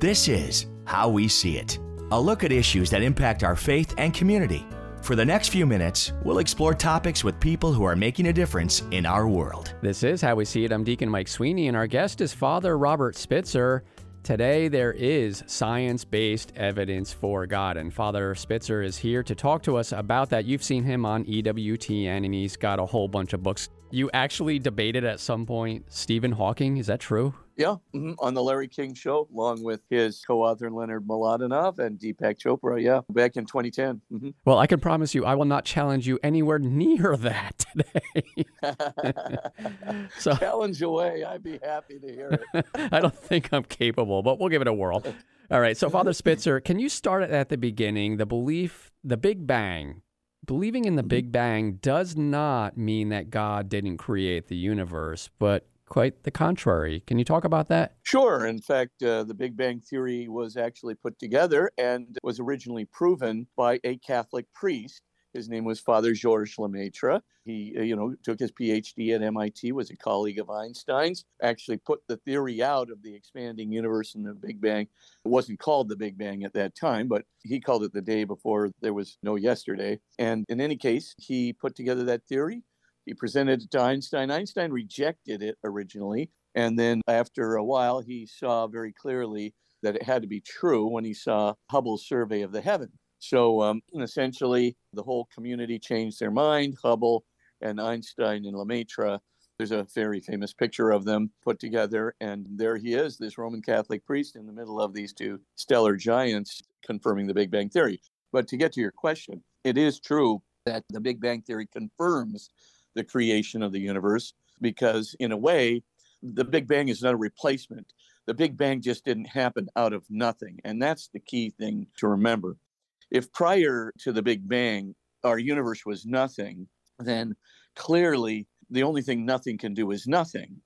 This is How We See It, a look at issues that impact our faith and community. For the next few minutes, we'll explore topics with people who are making a difference in our world. This is How We See It. I'm Deacon Mike Sweeney, and our guest is Father Robert Spitzer. Today, there is science based evidence for God, and Father Spitzer is here to talk to us about that. You've seen him on EWTN, and he's got a whole bunch of books. You actually debated at some point Stephen Hawking. Is that true? Yeah, mhm, on the Larry King show, along with his co-author Leonard Mlodinow and Deepak Chopra. Yeah, back in 2010. hmm Well, I can promise you, I will not challenge you anywhere near that today. so Challenge away. I'd be happy to hear it. I don't think I'm capable, but we'll give it a whirl. All right. So, Father Spitzer, can you start it at the beginning? The belief, the Big Bang. Believing in the Big Bang does not mean that God didn't create the universe, but quite the contrary. Can you talk about that? Sure. In fact, uh, the Big Bang Theory was actually put together and was originally proven by a Catholic priest. His name was Father Georges Lemaitre. He, uh, you know, took his PhD at MIT, was a colleague of Einstein's, actually put the theory out of the expanding universe and the Big Bang. It wasn't called the Big Bang at that time, but he called it the day before there was no yesterday. And in any case, he put together that theory. He presented it to Einstein. Einstein rejected it originally. And then after a while, he saw very clearly that it had to be true when he saw Hubble's survey of the heaven. So um, essentially, the whole community changed their mind. Hubble and Einstein and Lemaitre. There's a very famous picture of them put together, and there he is, this Roman Catholic priest in the middle of these two stellar giants confirming the Big Bang Theory. But to get to your question, it is true that the Big Bang Theory confirms the creation of the universe because, in a way, the Big Bang is not a replacement. The Big Bang just didn't happen out of nothing. And that's the key thing to remember. If prior to the Big Bang, our universe was nothing, then clearly the only thing nothing can do is nothing.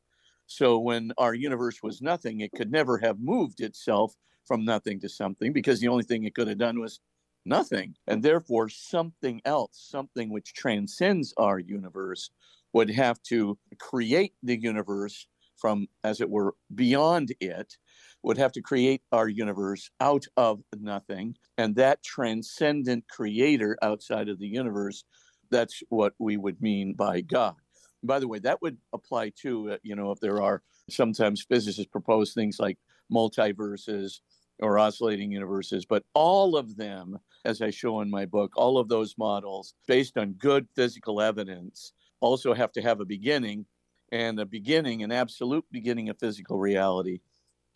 So when our universe was nothing, it could never have moved itself from nothing to something because the only thing it could have done was nothing. And therefore, something else, something which transcends our universe, would have to create the universe from, as it were, beyond it, would have to create our universe out of nothing. And that transcendent creator outside of the universe, that's what we would mean by God. By the way, that would apply to, uh, you know, if there are sometimes physicists propose things like multiverses or oscillating universes, but all of them, as I show in my book, all of those models, based on good physical evidence, also have to have a beginning. And a beginning, an absolute beginning of physical reality,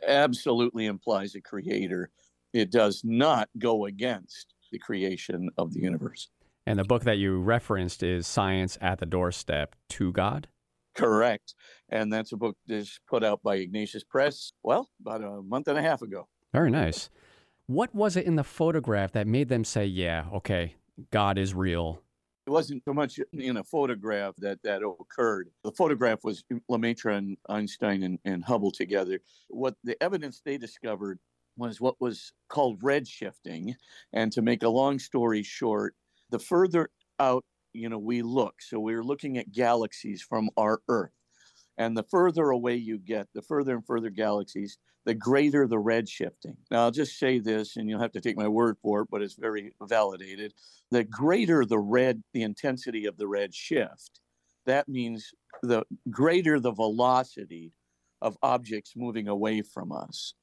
absolutely implies a creator. It does not go against the creation of the universe. And the book that you referenced is Science at the Doorstep to God. Correct. And that's a book that's put out by Ignatius Press, well, about a month and a half ago. Very nice. What was it in the photograph that made them say, yeah, okay, God is real? It wasn't so much in a photograph that that occurred. The photograph was Lemaitre and Einstein and, and Hubble together. What the evidence they discovered was what was called redshifting. And to make a long story short, the further out you know we look, so we're looking at galaxies from our Earth, and the further away you get, the further and further galaxies, the greater the redshifting. Now, I'll just say this, and you'll have to take my word for it, but it's very validated. The greater the red, the intensity of the red shift, that means the greater the velocity of objects moving away from us.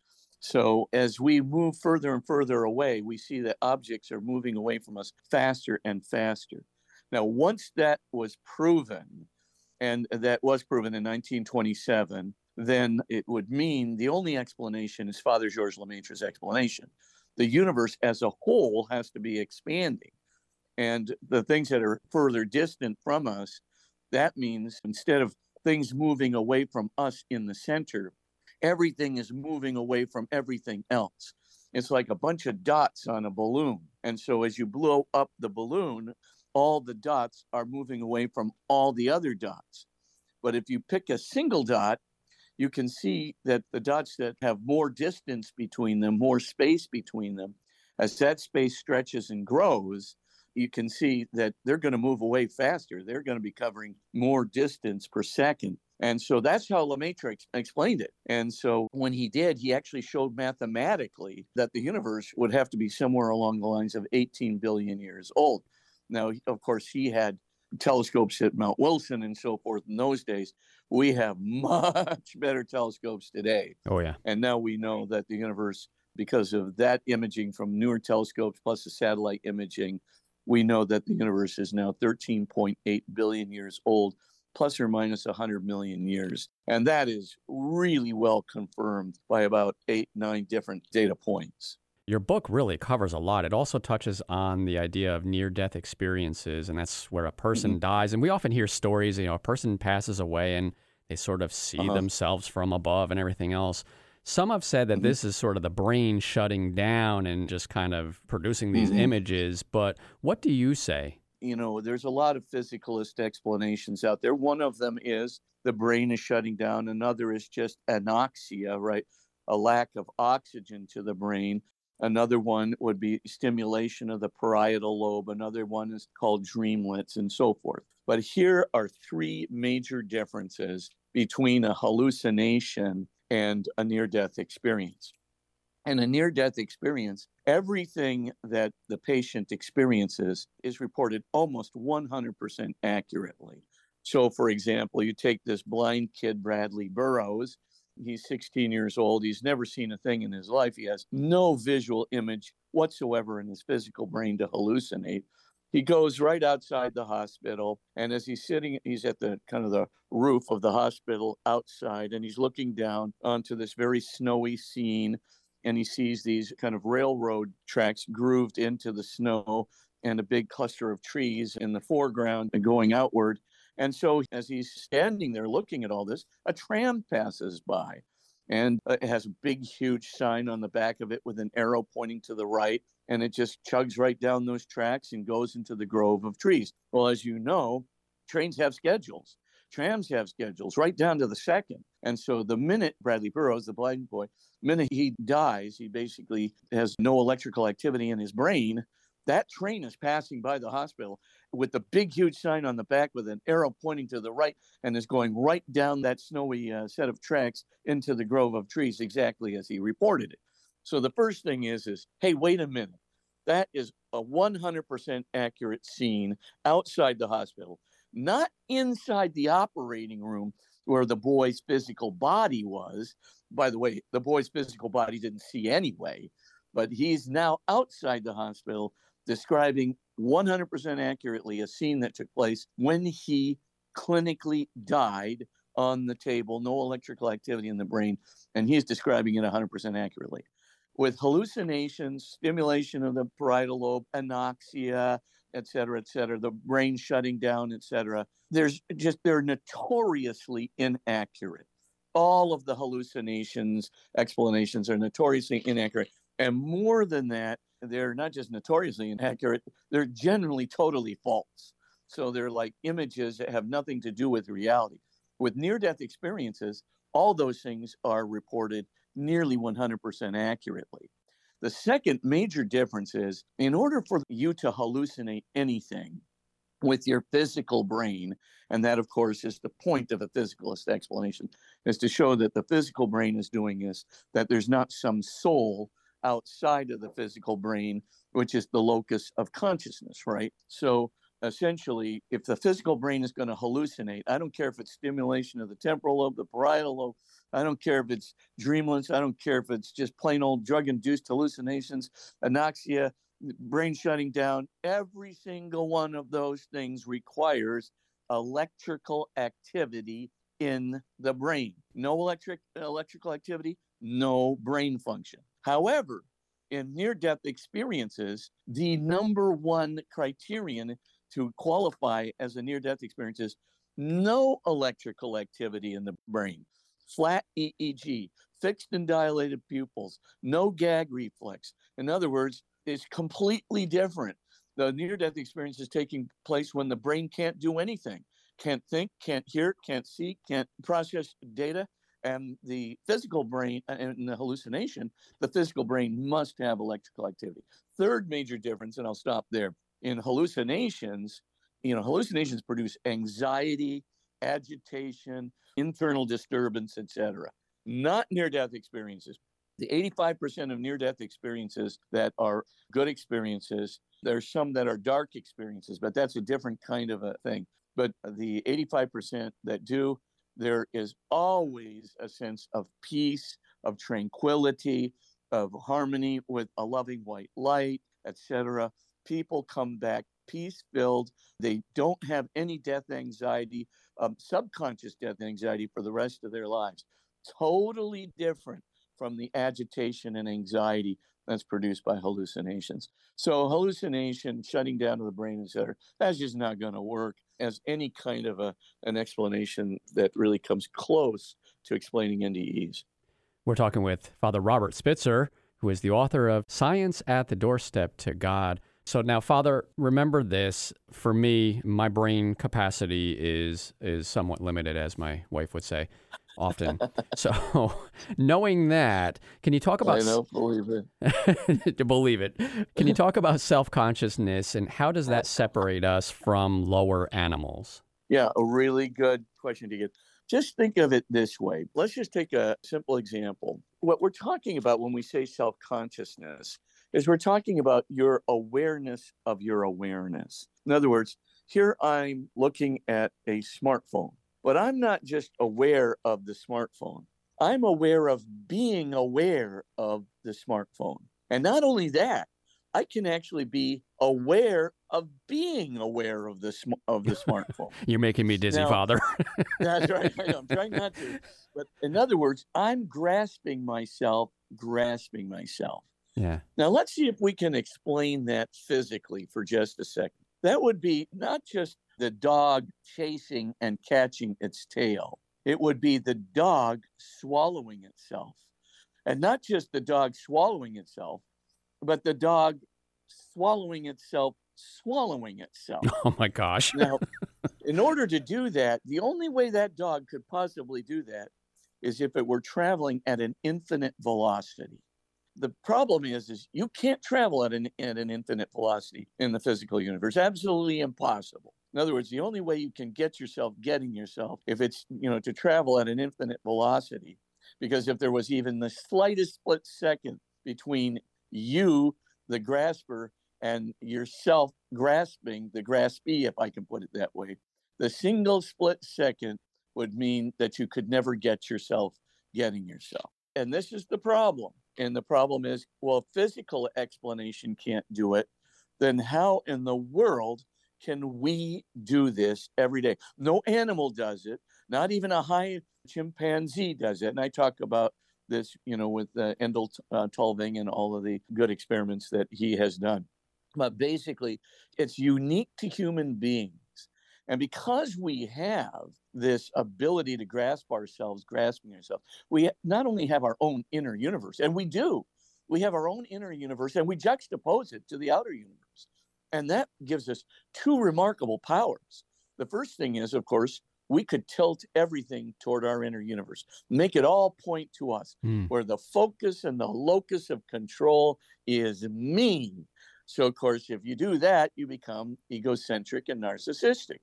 So, as we move further and further away, we see that objects are moving away from us faster and faster. Now, once that was proven, and that was proven in 1927, then it would mean the only explanation is Father Georges Lemaitre's explanation. The universe as a whole has to be expanding. And the things that are further distant from us, that means instead of things moving away from us in the center, everything is moving away from everything else. It's like a bunch of dots on a balloon. And so as you blow up the balloon, all the dots are moving away from all the other dots. But if you pick a single dot, you can see that the dots that have more distance between them, more space between them, as that space stretches and grows, you can see that they're going to move away faster. They're going to be covering more distance per second. And so that's how Lemaitre ex- explained it. And so when he did, he actually showed mathematically that the universe would have to be somewhere along the lines of 18 billion years old. Now, of course, he had telescopes at Mount Wilson and so forth in those days. We have much better telescopes today. Oh, yeah. And now we know that the universe, because of that imaging from newer telescopes plus the satellite imaging, we know that the universe is now 13.8 billion years old, plus or minus 100 million years. And that is really well confirmed by about eight, nine different data points. Your book really covers a lot. It also touches on the idea of near death experiences, and that's where a person mm-hmm. dies. And we often hear stories, you know, a person passes away and they sort of see uh-huh. themselves from above and everything else. Some have said that mm-hmm. this is sort of the brain shutting down and just kind of producing these mm-hmm. images. But what do you say? You know, there's a lot of physicalist explanations out there. One of them is the brain is shutting down, another is just anoxia, right? A lack of oxygen to the brain. Another one would be stimulation of the parietal lobe. Another one is called dreamlets and so forth. But here are three major differences between a hallucination and a near death experience. In a near death experience, everything that the patient experiences is reported almost 100% accurately. So, for example, you take this blind kid, Bradley Burroughs, He's 16 years old. He's never seen a thing in his life. He has no visual image whatsoever in his physical brain to hallucinate. He goes right outside the hospital, and as he's sitting, he's at the kind of the roof of the hospital outside, and he's looking down onto this very snowy scene, and he sees these kind of railroad tracks grooved into the snow and a big cluster of trees in the foreground going outward. And so, as he's standing there looking at all this, a tram passes by and uh, it has a big, huge sign on the back of it with an arrow pointing to the right. And it just chugs right down those tracks and goes into the grove of trees. Well, as you know, trains have schedules, trams have schedules right down to the second. And so, the minute Bradley Barrows, the blind boy, minute he dies, he basically has no electrical activity in his brain that train is passing by the hospital with the big, huge sign on the back with an arrow pointing to the right and is going right down that snowy uh, set of tracks into the grove of trees, exactly as he reported it. So the first thing is, is hey, wait a minute. That is a 100% accurate scene outside the hospital, not inside the operating room where the boy's physical body was. By the way, the boy's physical body didn't see anyway, but he's now outside the hospital describing 100% accurately a scene that took place when he clinically died on the table, no electrical activity in the brain, and he's describing it 100% accurately. With hallucinations, stimulation of the parietal lobe, anoxia, et cetera, et cetera, the brain shutting down, et cetera, there's just, they're notoriously inaccurate. All of the hallucinations, explanations are notoriously inaccurate. And more than that, they're not just notoriously inaccurate, they're generally totally false. So they're like images that have nothing to do with reality. With near death experiences, all those things are reported nearly 100% accurately. The second major difference is in order for you to hallucinate anything with your physical brain, and that, of course, is the point of a physicalist explanation, is to show that the physical brain is doing this, that there's not some soul outside of the physical brain, which is the locus of consciousness, right? So essentially, if the physical brain is going to hallucinate, I don't care if it's stimulation of the temporal lobe, the parietal lobe, I don't care if it's dreamless, I don't care if it's just plain old drug induced hallucinations, anoxia, brain shutting down. Every single one of those things requires electrical activity in the brain. No electric electrical activity, no brain function. However, in near death experiences, the mm-hmm. number one criterion to qualify as a near death experience is no electrical activity in the brain, flat EEG, fixed and dilated pupils, no gag reflex. In other words, it's completely different. The near death experience is taking place when the brain can't do anything, can't think, can't hear, can't see, can't process data, and the physical brain uh, and the hallucination, the physical brain must have electrical activity. Third major difference, and I'll stop there. In hallucinations, you know, hallucinations produce anxiety, agitation, internal disturbance, etc. Not near death experiences. The 85% of near death experiences that are good experiences, there's some that are dark experiences, but that's a different kind of a thing. But the 85% that do, there is always a sense of peace, of tranquility, of harmony with a loving white light, etc. People come back peace filled. They don't have any death anxiety, um, subconscious death anxiety for the rest of their lives. Totally different from the agitation and anxiety that's produced by hallucinations. So hallucination, shutting down of the brain, etc., that's just not going to work as any kind of a, an explanation that really comes close to explaining NDEs. We're talking with Father Robert Spitzer, who is the author of Science at the Doorstep to God. So now, Father, remember this. For me, my brain capacity is is somewhat limited, as my wife would say often. so, knowing that, can you talk about? I know, believe it. to believe it. Can you talk about self consciousness and how does that separate us from lower animals? Yeah, a really good question to get. Just think of it this way. Let's just take a simple example. What we're talking about when we say self consciousness is we're talking about your awareness of your awareness. In other words, here I'm looking at a smartphone, but I'm not just aware of the smartphone. I'm aware of being aware of the smartphone. And not only that, I can actually be aware of being aware of the sm- of the smartphone. You're making me dizzy, now, Father. that's right. I. I'm trying not to. But in other words, I'm grasping myself, grasping myself. Yeah. Now let's see if we can explain that physically for just a second. That would be not just the dog chasing and catching its tail. It would be the dog swallowing itself. And not just the dog swallowing itself, but the dog swallowing itself, swallowing itself. Oh my gosh. now, in order to do that, the only way that dog could possibly do that is if it were traveling at an infinite velocity the problem is is you can't travel at an at an infinite velocity in the physical universe. Absolutely impossible. In other words the only way you can get yourself getting yourself if it's you know to travel at an infinite velocity because if there was even the slightest split second between you the grasper and yourself grasping the graspee if i can put it that way the single split second would mean that you could never get yourself getting yourself. And this is the problem and the problem is, well, physical explanation can't do it, then how in the world can we do this every day? No animal does it. Not even a high chimpanzee does it. And I talk about this, you know, with uh, Endel uh, Tulving and all of the good experiments that he has done. But basically, it's unique to human beings. And because we have this ability to grasp ourselves, grasping ourselves. We not only have our own inner universe, and we do, we have our own inner universe and we juxtapose it to the outer universe. And that gives us two remarkable powers. The first thing is, of course, we could tilt everything toward our inner universe, make it all point to us, mm. where the focus and the locus of control is me. So, of course, if you do that, you become egocentric and narcissistic.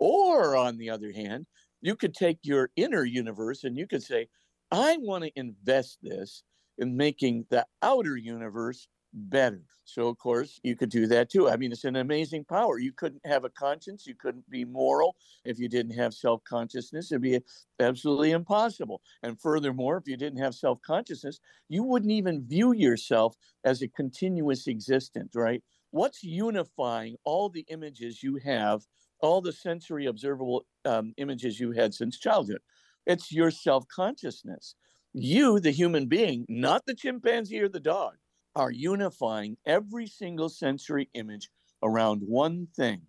Or on the other hand, you could take your inner universe and you could say, I want to invest this in making the outer universe better. So, of course, you could do that too. I mean, it's an amazing power. You couldn't have a conscience, you couldn't be moral if you didn't have self consciousness. It'd be absolutely impossible. And furthermore, if you didn't have self consciousness, you wouldn't even view yourself as a continuous existence, right? What's unifying all the images you have all the sensory observable um, images you had since childhood. It's your self consciousness. You, the human being, not the chimpanzee or the dog, are unifying every single sensory image around one thing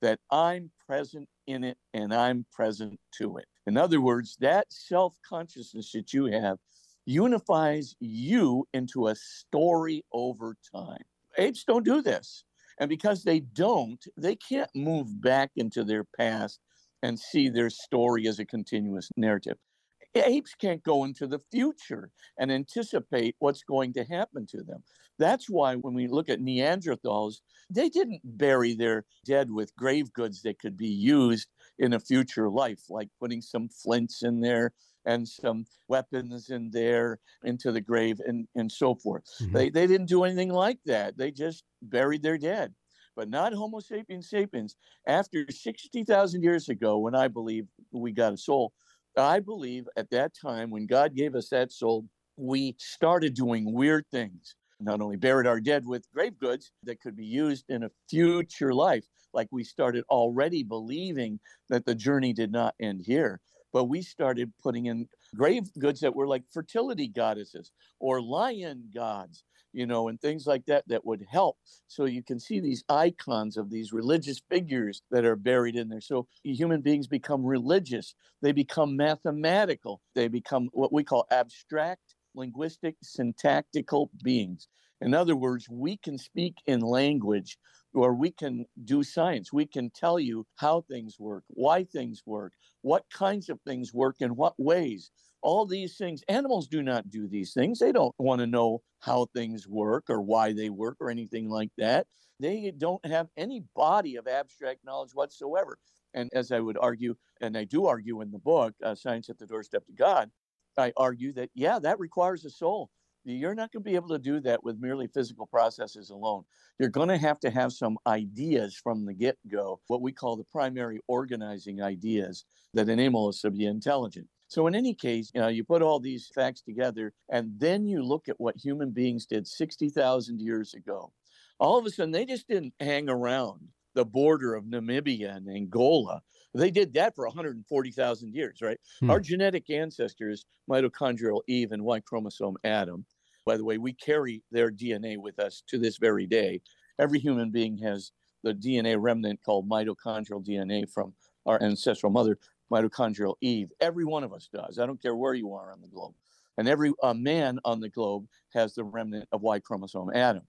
that I'm present in it and I'm present to it. In other words, that self consciousness that you have unifies you into a story over time. Apes don't do this. And because they don't, they can't move back into their past and see their story as a continuous narrative. apes can't go into the future and anticipate what's going to happen to them. That's why when we look at Neanderthals, they didn't bury their dead with grave goods that could be used in a future life, like putting some flints in there and some weapons in there into the grave and, and so forth. Mm-hmm. They, they didn't do anything like that. They just buried their dead. But not Homo sapiens sapiens. After 60,000 years ago, when I believe we got a soul, I believe at that time when God gave us that soul, we started doing weird things. Not only buried our dead with grave goods that could be used in a future life, like we started already believing that the journey did not end here, but we started putting in grave goods that were like fertility goddesses or lion gods you know, and things like that that would help. So you can see these icons of these religious figures that are buried in there. So human beings become religious, they become mathematical, they become what we call abstract, linguistic, syntactical beings. In other words, we can speak in language or we can do science. We can tell you how things work, why things work, what kinds of things work in what ways all these things. Animals do not do these things. They don't want to know how things work or why they work or anything like that. They don't have any body of abstract knowledge whatsoever. And as I would argue, and I do argue in the book, uh, Science at the Doorstep to God, I argue that, yeah, that requires a soul. You're not going to be able to do that with merely physical processes alone. You're going to have to have some ideas from the get go, what we call the primary organizing ideas that enable us to be intelligent. So, in any case, you know, you put all these facts together and then you look at what human beings did 60,000 years ago. All of a sudden, they just didn't hang around the border of Namibia and Angola. They did that for 140,000 years, right? Hmm. Our genetic ancestors, mitochondrial Eve and Y chromosome Adam, by the way, we carry their DNA with us to this very day. Every human being has the DNA remnant called mitochondrial DNA from our ancestral mother mitochondrial Eve. Every one of us does. I don't care where you are on the globe. And every uh, man on the globe has the remnant of Y chromosome Adam.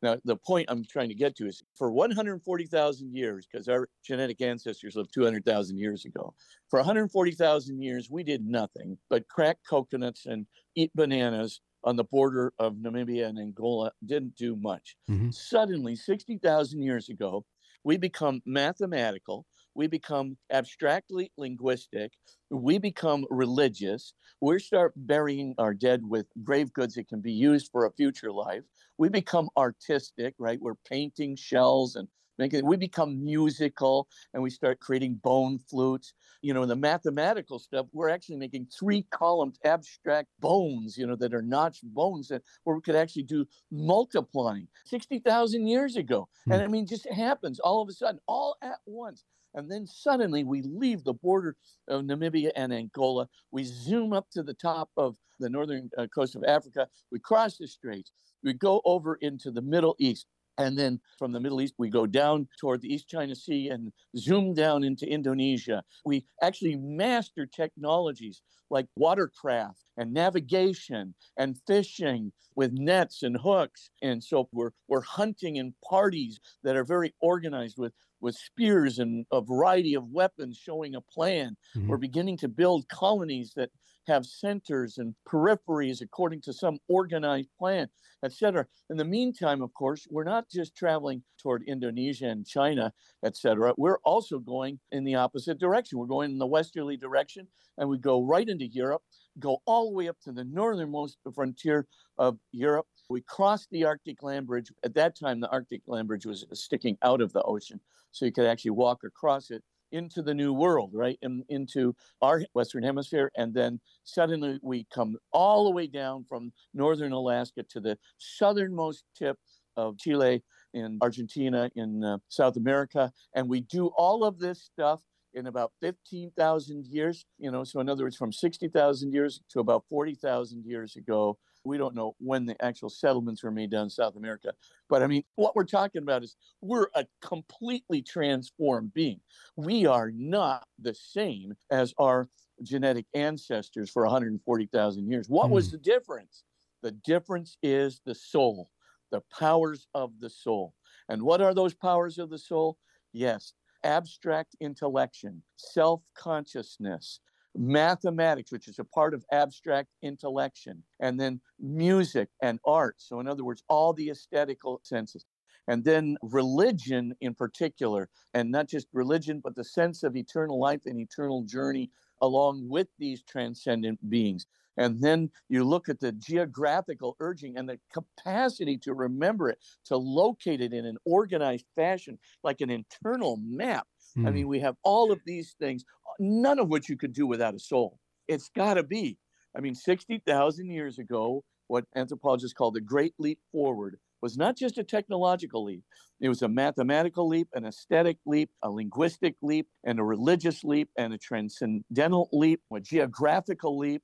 Now, the point I'm trying to get to is for 140,000 years, because our genetic ancestors lived 200,000 years ago, for 140,000 years, we did nothing but crack coconuts and eat bananas on the border of Namibia and Angola, didn't do much. Mm-hmm. Suddenly, 60,000 years ago, we become mathematical we become abstractly linguistic, we become religious, we start burying our dead with grave goods that can be used for a future life. We become artistic, right? We're painting shells and making we become musical and we start creating bone flutes. You know, the mathematical stuff, we're actually making three columned abstract bones, you know, that are notched bones that where we could actually do multiplying 60,000 years ago. And hmm. I mean, just happens all of a sudden, all at once. And then suddenly we leave the border of Namibia and Angola. We zoom up to the top of the northern uh, coast of Africa. We cross the straits. We go over into the Middle East. And then from the Middle East, we go down toward the East China Sea and zoom down into Indonesia. We actually master technologies like watercraft and navigation and fishing with nets and hooks. And so we're, we're hunting in parties that are very organized with with spears and a variety of weapons showing a plan. Mm-hmm. We're beginning to build colonies that have centers and peripheries according to some organized plan, etc. In the meantime, of course, we're not just traveling toward Indonesia and China, etc. We're also going in the opposite direction. We're going in the westerly direction, and we go right into Europe, go all the way up to the northernmost frontier of Europe. We cross the Arctic land bridge. At that time, the Arctic land bridge was sticking out of the ocean so you could actually walk across it into the new world, right? In, into our Western Hemisphere. And then suddenly we come all the way down from northern Alaska to the southernmost tip of Chile in Argentina in uh, South America. And we do all of this stuff in about 15,000 years, you know, so in other words, from 60,000 years to about 40,000 years ago. We don't know when the actual settlements were made down in South America. But I mean, what we're talking about is we're a completely transformed being. We are not the same as our genetic ancestors for 140,000 years. What mm. was hmm. the difference? The difference is the soul, the powers of the soul. And what are those powers of the soul? Yes, abstract intellection, self consciousness, mathematics, which is a part of abstract intellection, and then music and art. So, in other words, all the aesthetical senses. And then religion in particular, and not just religion, but the sense of eternal life and eternal journey along with these transcendent beings. And then you look at the geographical urging and the capacity to remember it, to locate it in an organized fashion, like an internal map. Mm. I mean, we have all of these things, none of which you could do without a soul. It's got to be. I mean, 60,000 years ago, what anthropologists call the Great Leap Forward was not just a technological leap, it was a mathematical leap, an aesthetic leap, a linguistic leap, and a religious leap, and a transcendental leap, a geographical leap,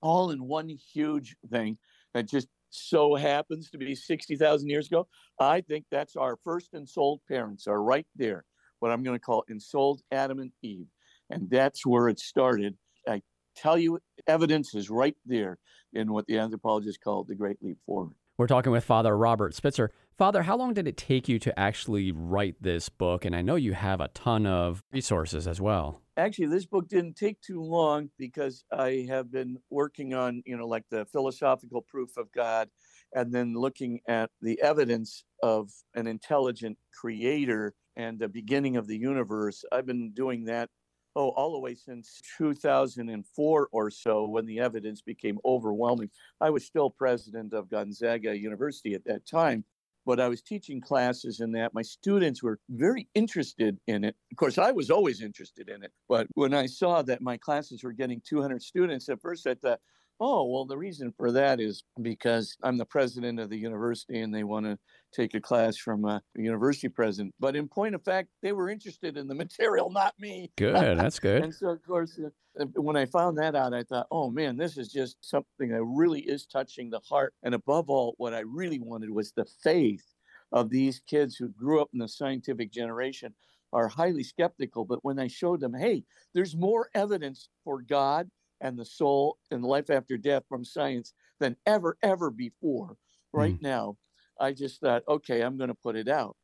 all in one huge thing that just so happens to be 60,000 years ago. I think that's our first ensouled parents are right there, what I'm going to call ensouled Adam and Eve. And that's where it started. I tell you, evidence is right there in what the anthropologists call the Great Leap Forward. We're talking with Father Robert Spitzer. Father, how long did it take you to actually write this book? And I know you have a ton of resources as well. Actually, this book didn't take too long because I have been working on, you know, like the philosophical proof of God and then looking at the evidence of an intelligent creator and the beginning of the universe. I've been doing that oh, all the way since 2004 or so when the evidence became overwhelming. I was still president of Gonzaga University at that time, but I was teaching classes in that. My students were very interested in it. Of course, I was always interested in it, but when I saw that my classes were getting 200 students, at first I thought, Oh, well, the reason for that is because I'm the president of the university and they want to take a class from a university president. But in point of fact, they were interested in the material, not me. Good. That's good. and so, of course, uh, when I found that out, I thought, oh man, this is just something that really is touching the heart. And above all, what I really wanted was the faith of these kids who grew up in the scientific generation are highly skeptical. But when I showed them, hey, there's more evidence for God and the soul and life after death from science than ever, ever before. Right mm. now, I just thought, okay, I'm going to put it out.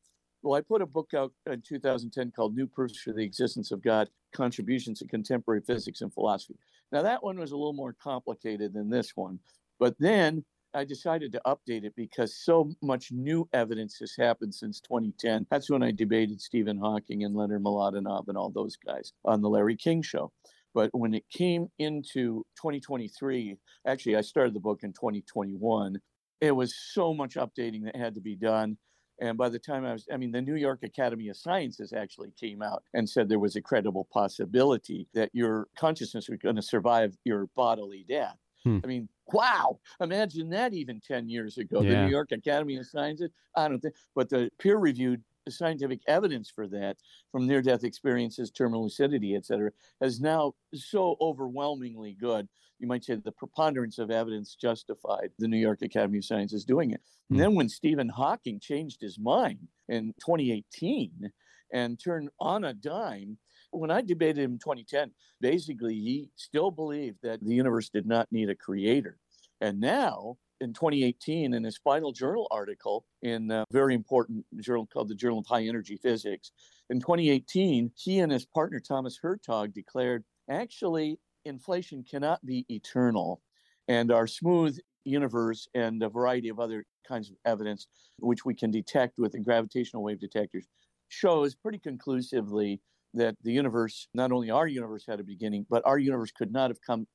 Well, I put a book out in 2010 called New Proofs for the Existence of God Contributions to Contemporary Physics and Philosophy. Now, that one was a little more complicated than this one. But then I decided to update it because so much new evidence has happened since 2010. That's when I debated Stephen Hawking and Leonard Mlodinow and all those guys on the Larry King show. But when it came into 2023, actually, I started the book in 2021. It was so much updating that had to be done. And by the time I was, I mean, the New York Academy of Sciences actually came out and said there was a credible possibility that your consciousness was going to survive your bodily death. Hmm. I mean, wow, imagine that even 10 years ago. Yeah. The New York Academy of Sciences, I don't think, but the peer reviewed scientific evidence for that from near death experiences, terminal lucidity, et cetera, is now so overwhelmingly good. You might say the preponderance of evidence justified the New York Academy of Sciences doing it. And hmm. then when Stephen Hawking changed his mind in 2018 and turned on a dime, when I debated him in 2010, basically he still believed that the universe did not need a creator. And now in 2018 in his final journal article in a very important journal called the Journal of High Energy Physics. In 2018, he and his partner Thomas Hertog declared actually inflation cannot be eternal and our smooth universe and a variety of other kinds of evidence which we can detect with the gravitational wave detectors shows pretty conclusively that the universe, not only our universe had a beginning, but our universe could not have come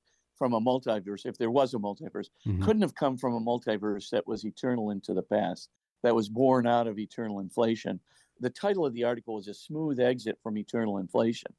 from a multiverse, if there was a multiverse, mm-hmm. couldn't have come from a multiverse that was eternal into the past, that was born out of eternal inflation. The title of the article is A Smooth Exit from Eternal Inflation.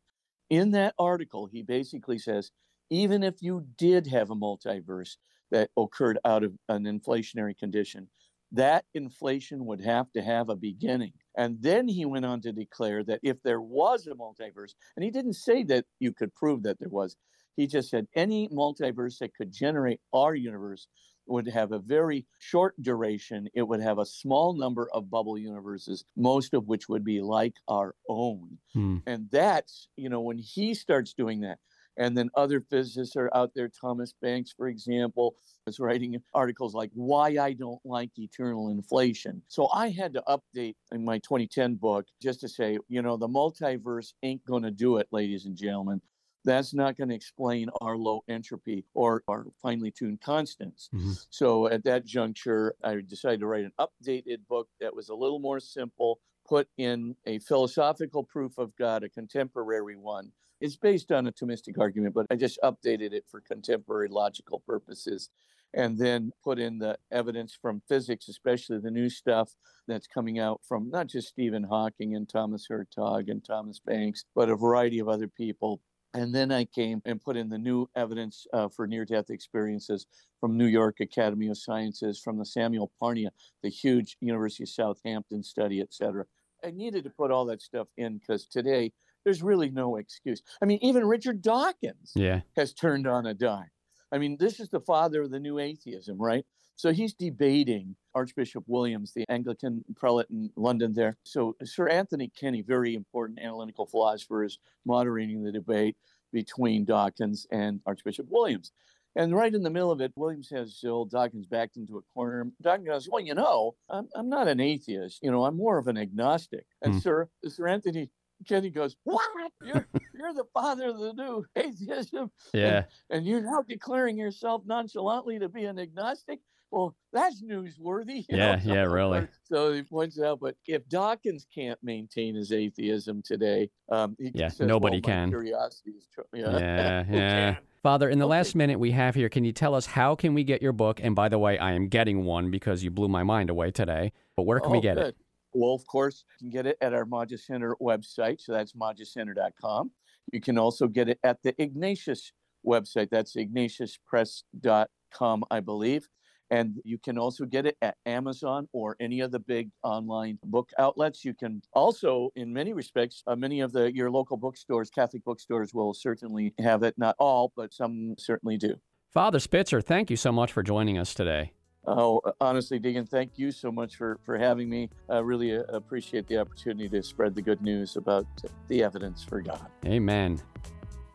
In that article, he basically says even if you did have a multiverse that occurred out of an inflationary condition, that inflation would have to have a beginning. And then he went on to declare that if there was a multiverse, and he didn't say that you could prove that there was, he just said any multiverse that could generate our universe would have a very short duration. It would have a small number of bubble universes, most of which would be like our own. Hmm. And that's, you know, when he starts doing that, and then other physicists are out there. Thomas Banks, for example, is writing articles like Why I Don't Like Eternal Inflation. So I had to update in my 2010 book just to say, you know, the multiverse ain't going to do it, ladies and gentlemen that's not going to explain our low entropy or our finely tuned constants. Mm-hmm. So at that juncture, I decided to write an updated book that was a little more simple, put in a philosophical proof of God, a contemporary one. It's based on a Thomistic argument, but I just updated it for contemporary logical purposes. And then put in the evidence from physics, especially the new stuff that's coming out from not just Stephen Hawking and Thomas Hertog and Thomas Banks, but a variety of other people and then I came and put in the new evidence uh, for near death experiences from New York Academy of Sciences, from the Samuel Parnia, the huge University of Southampton study, et cetera. I needed to put all that stuff in because today there's really no excuse. I mean, even Richard Dawkins Yeah. has turned on a dime. I mean, this is the father of the new atheism, right? So he's debating Archbishop Williams, the Anglican prelate in London there. So Sir Anthony Kenny, very important analytical philosopher, is moderating the debate between Dawkins and Archbishop Williams. And right in the middle of it, Williams has old Dawkins backed into a corner. Dawkins goes, Well, you know, I'm, I'm not an atheist. You know, I'm more of an agnostic. And Hmm. Sir, Sir Anthony Kenny goes, What? You're, you're the father of the new atheism Yeah. and you're now declaring yourself nonchalantly to be an agnostic. Well, that's newsworthy. you Yeah, know? yeah, really. So he points out, but if Dawkins can't maintain his atheism today, um, he Yeah, says, nobody well, can. Curiosity is, tr- Yeah, Who yeah. Father, in the Okay. last minute we have here, can you tell us how can we get your book? And by the way, I am getting one because you blew my mind away today. But where can we Oh, get it? Well, of course, you can get it at our Magis Center website. So that's magiscenter.com. You can also get it at the Ignatius website. That's ignatiuspress.com, I believe. And you can also get it at Amazon or any of the big online book outlets. You can also, in many respects, uh, many of the your local bookstores, Catholic bookstores, will certainly have it. Not all, but some certainly do. Father Spitzer, thank you so much for joining us today. Oh, honestly, Deacon, thank you so much for, for having me. I really uh, appreciate the opportunity to spread the good news about the evidence for God. Amen.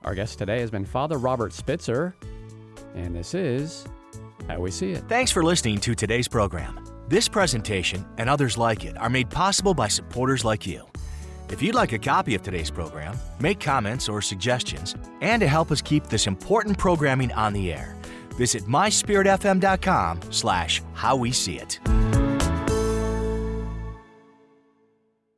Our guest today has been Father Robert Spitzer, and this is How We See It. Thanks for listening to today's program. This presentation and others like it are made possible by supporters like you. If you'd like a copy of today's program, make comments or suggestions, and to help us keep this important programming on the air, visit myspiritfm.com slash how we see it.